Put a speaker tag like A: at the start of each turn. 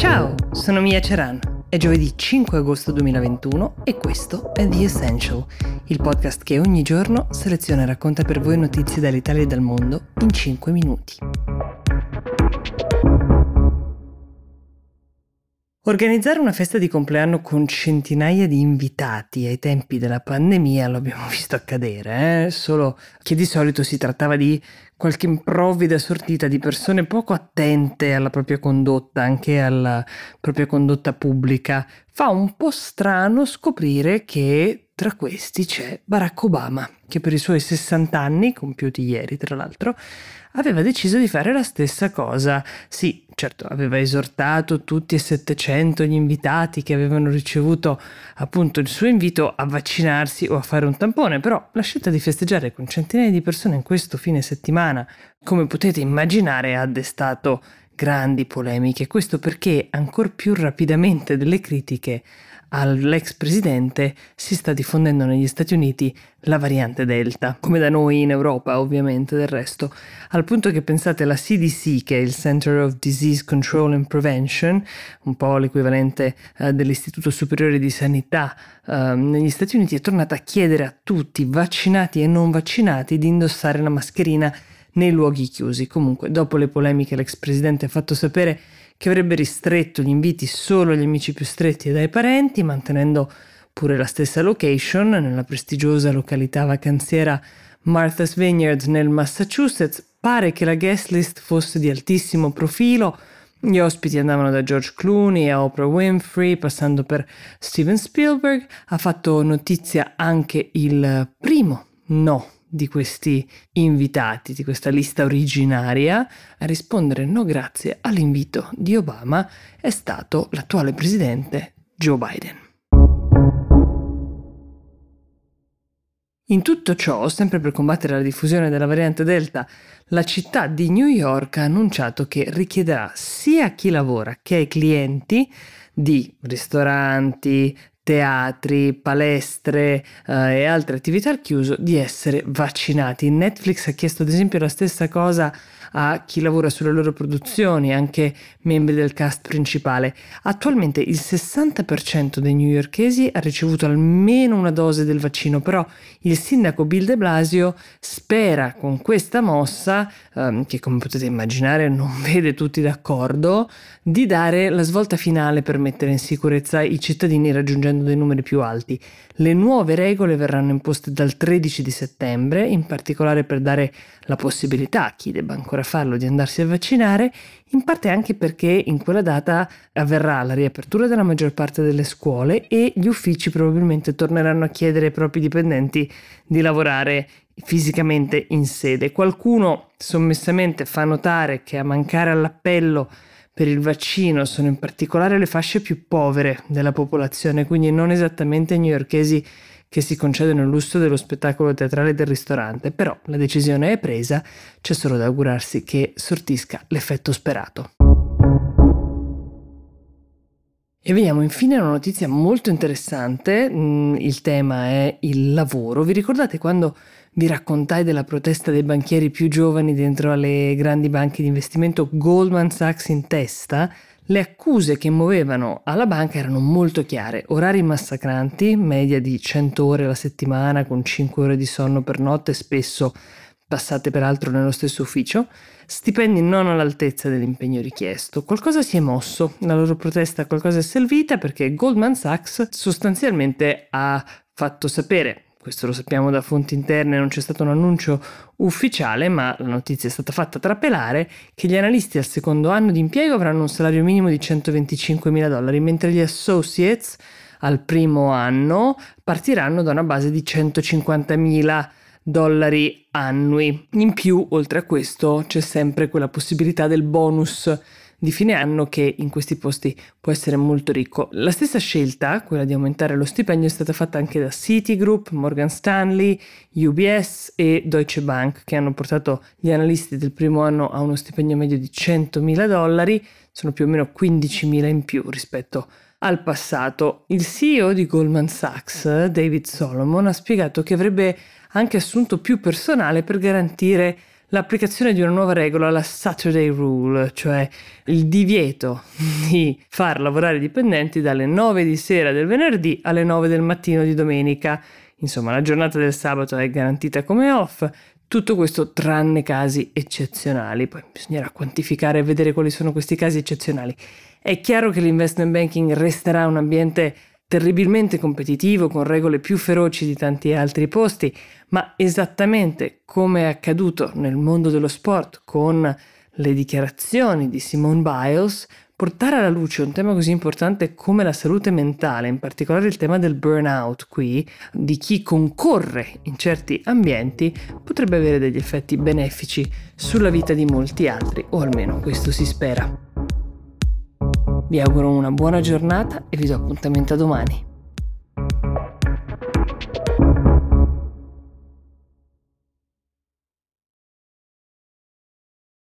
A: Ciao, sono Mia Ceran. È giovedì 5 agosto 2021 e questo è The Essential, il podcast che ogni giorno seleziona e racconta per voi notizie dall'Italia e dal mondo in 5 minuti. Organizzare una festa di compleanno con centinaia di invitati ai tempi della pandemia lo abbiamo visto accadere, eh? solo che di solito si trattava di qualche improvvida sortita di persone poco attente alla propria condotta, anche alla propria condotta pubblica. Fa un po' strano scoprire che tra questi c'è Barack Obama, che per i suoi 60 anni, compiuti ieri tra l'altro, aveva deciso di fare la stessa cosa. Sì, certo, aveva esortato tutti e 700 gli invitati che avevano ricevuto appunto il suo invito a vaccinarsi o a fare un tampone, però la scelta di festeggiare con centinaia di persone in questo fine settimana, come potete immaginare, ha destato grandi polemiche. Questo perché ancora più rapidamente delle critiche all'ex presidente si sta diffondendo negli Stati Uniti la variante Delta, come da noi in Europa ovviamente del resto, al punto che pensate la CDC, che è il Center of Disease Control and Prevention, un po' l'equivalente eh, dell'Istituto Superiore di Sanità eh, negli Stati Uniti, è tornata a chiedere a tutti, vaccinati e non vaccinati, di indossare la mascherina nei luoghi chiusi. Comunque, dopo le polemiche l'ex presidente ha fatto sapere che avrebbe ristretto gli inviti solo agli amici più stretti e ai parenti, mantenendo pure la stessa location nella prestigiosa località vacanziera Martha's Vineyard nel Massachusetts. Pare che la guest list fosse di altissimo profilo. Gli ospiti andavano da George Clooney a Oprah Winfrey, passando per Steven Spielberg. Ha fatto notizia anche il primo no di questi invitati, di questa lista originaria, a rispondere no grazie all'invito di Obama è stato l'attuale presidente Joe Biden. In tutto ciò, sempre per combattere la diffusione della variante Delta, la città di New York ha annunciato che richiederà sia a chi lavora che ai clienti di ristoranti, teatri, palestre eh, e altre attività al chiuso di essere vaccinati. Netflix ha chiesto ad esempio la stessa cosa a chi lavora sulle loro produzioni, anche membri del cast principale. Attualmente il 60% dei newyorkesi ha ricevuto almeno una dose del vaccino, però il sindaco Bill de Blasio spera con questa mossa, ehm, che come potete immaginare non vede tutti d'accordo, di dare la svolta finale per mettere in sicurezza i cittadini raggiungendo dei numeri più alti. Le nuove regole verranno imposte dal 13 di settembre, in particolare per dare la possibilità a chi debba ancora farlo di andarsi a vaccinare, in parte anche perché in quella data avverrà la riapertura della maggior parte delle scuole e gli uffici probabilmente torneranno a chiedere ai propri dipendenti di lavorare fisicamente in sede. Qualcuno sommessamente fa notare che a mancare all'appello per il vaccino sono in particolare le fasce più povere della popolazione, quindi non esattamente newyorkesi che si concedono il lusso dello spettacolo teatrale del ristorante, però la decisione è presa, c'è solo da augurarsi che sortisca l'effetto sperato. E vediamo infine una notizia molto interessante, mm, il tema è il lavoro. Vi ricordate quando vi raccontai della protesta dei banchieri più giovani dentro alle grandi banche di investimento Goldman Sachs in testa? Le accuse che muovevano alla banca erano molto chiare, orari massacranti, media di 100 ore alla settimana con 5 ore di sonno per notte, spesso passate peraltro nello stesso ufficio, stipendi non all'altezza dell'impegno richiesto. Qualcosa si è mosso, la loro protesta qualcosa è servita perché Goldman Sachs sostanzialmente ha fatto sapere questo lo sappiamo da fonti interne, non c'è stato un annuncio ufficiale, ma la notizia è stata fatta trapelare, che gli analisti al secondo anno di impiego avranno un salario minimo di 125 mila dollari, mentre gli associates al primo anno partiranno da una base di 150 mila dollari annui. In più, oltre a questo, c'è sempre quella possibilità del bonus di fine anno che in questi posti può essere molto ricco. La stessa scelta, quella di aumentare lo stipendio, è stata fatta anche da Citigroup, Morgan Stanley, UBS e Deutsche Bank, che hanno portato gli analisti del primo anno a uno stipendio medio di 100.000 dollari, sono più o meno 15.000 in più rispetto al passato. Il CEO di Goldman Sachs, David Solomon, ha spiegato che avrebbe anche assunto più personale per garantire l'applicazione di una nuova regola, la Saturday Rule, cioè il divieto di far lavorare i dipendenti dalle 9 di sera del venerdì alle 9 del mattino di domenica. Insomma, la giornata del sabato è garantita come off, tutto questo tranne casi eccezionali. Poi bisognerà quantificare e vedere quali sono questi casi eccezionali. È chiaro che l'investment banking resterà un ambiente terribilmente competitivo con regole più feroci di tanti altri posti, ma esattamente come è accaduto nel mondo dello sport con le dichiarazioni di Simone Biles, portare alla luce un tema così importante come la salute mentale, in particolare il tema del burnout qui, di chi concorre in certi ambienti, potrebbe avere degli effetti benefici sulla vita di molti altri, o almeno questo si spera. Vi auguro una buona giornata e vi do appuntamento a domani.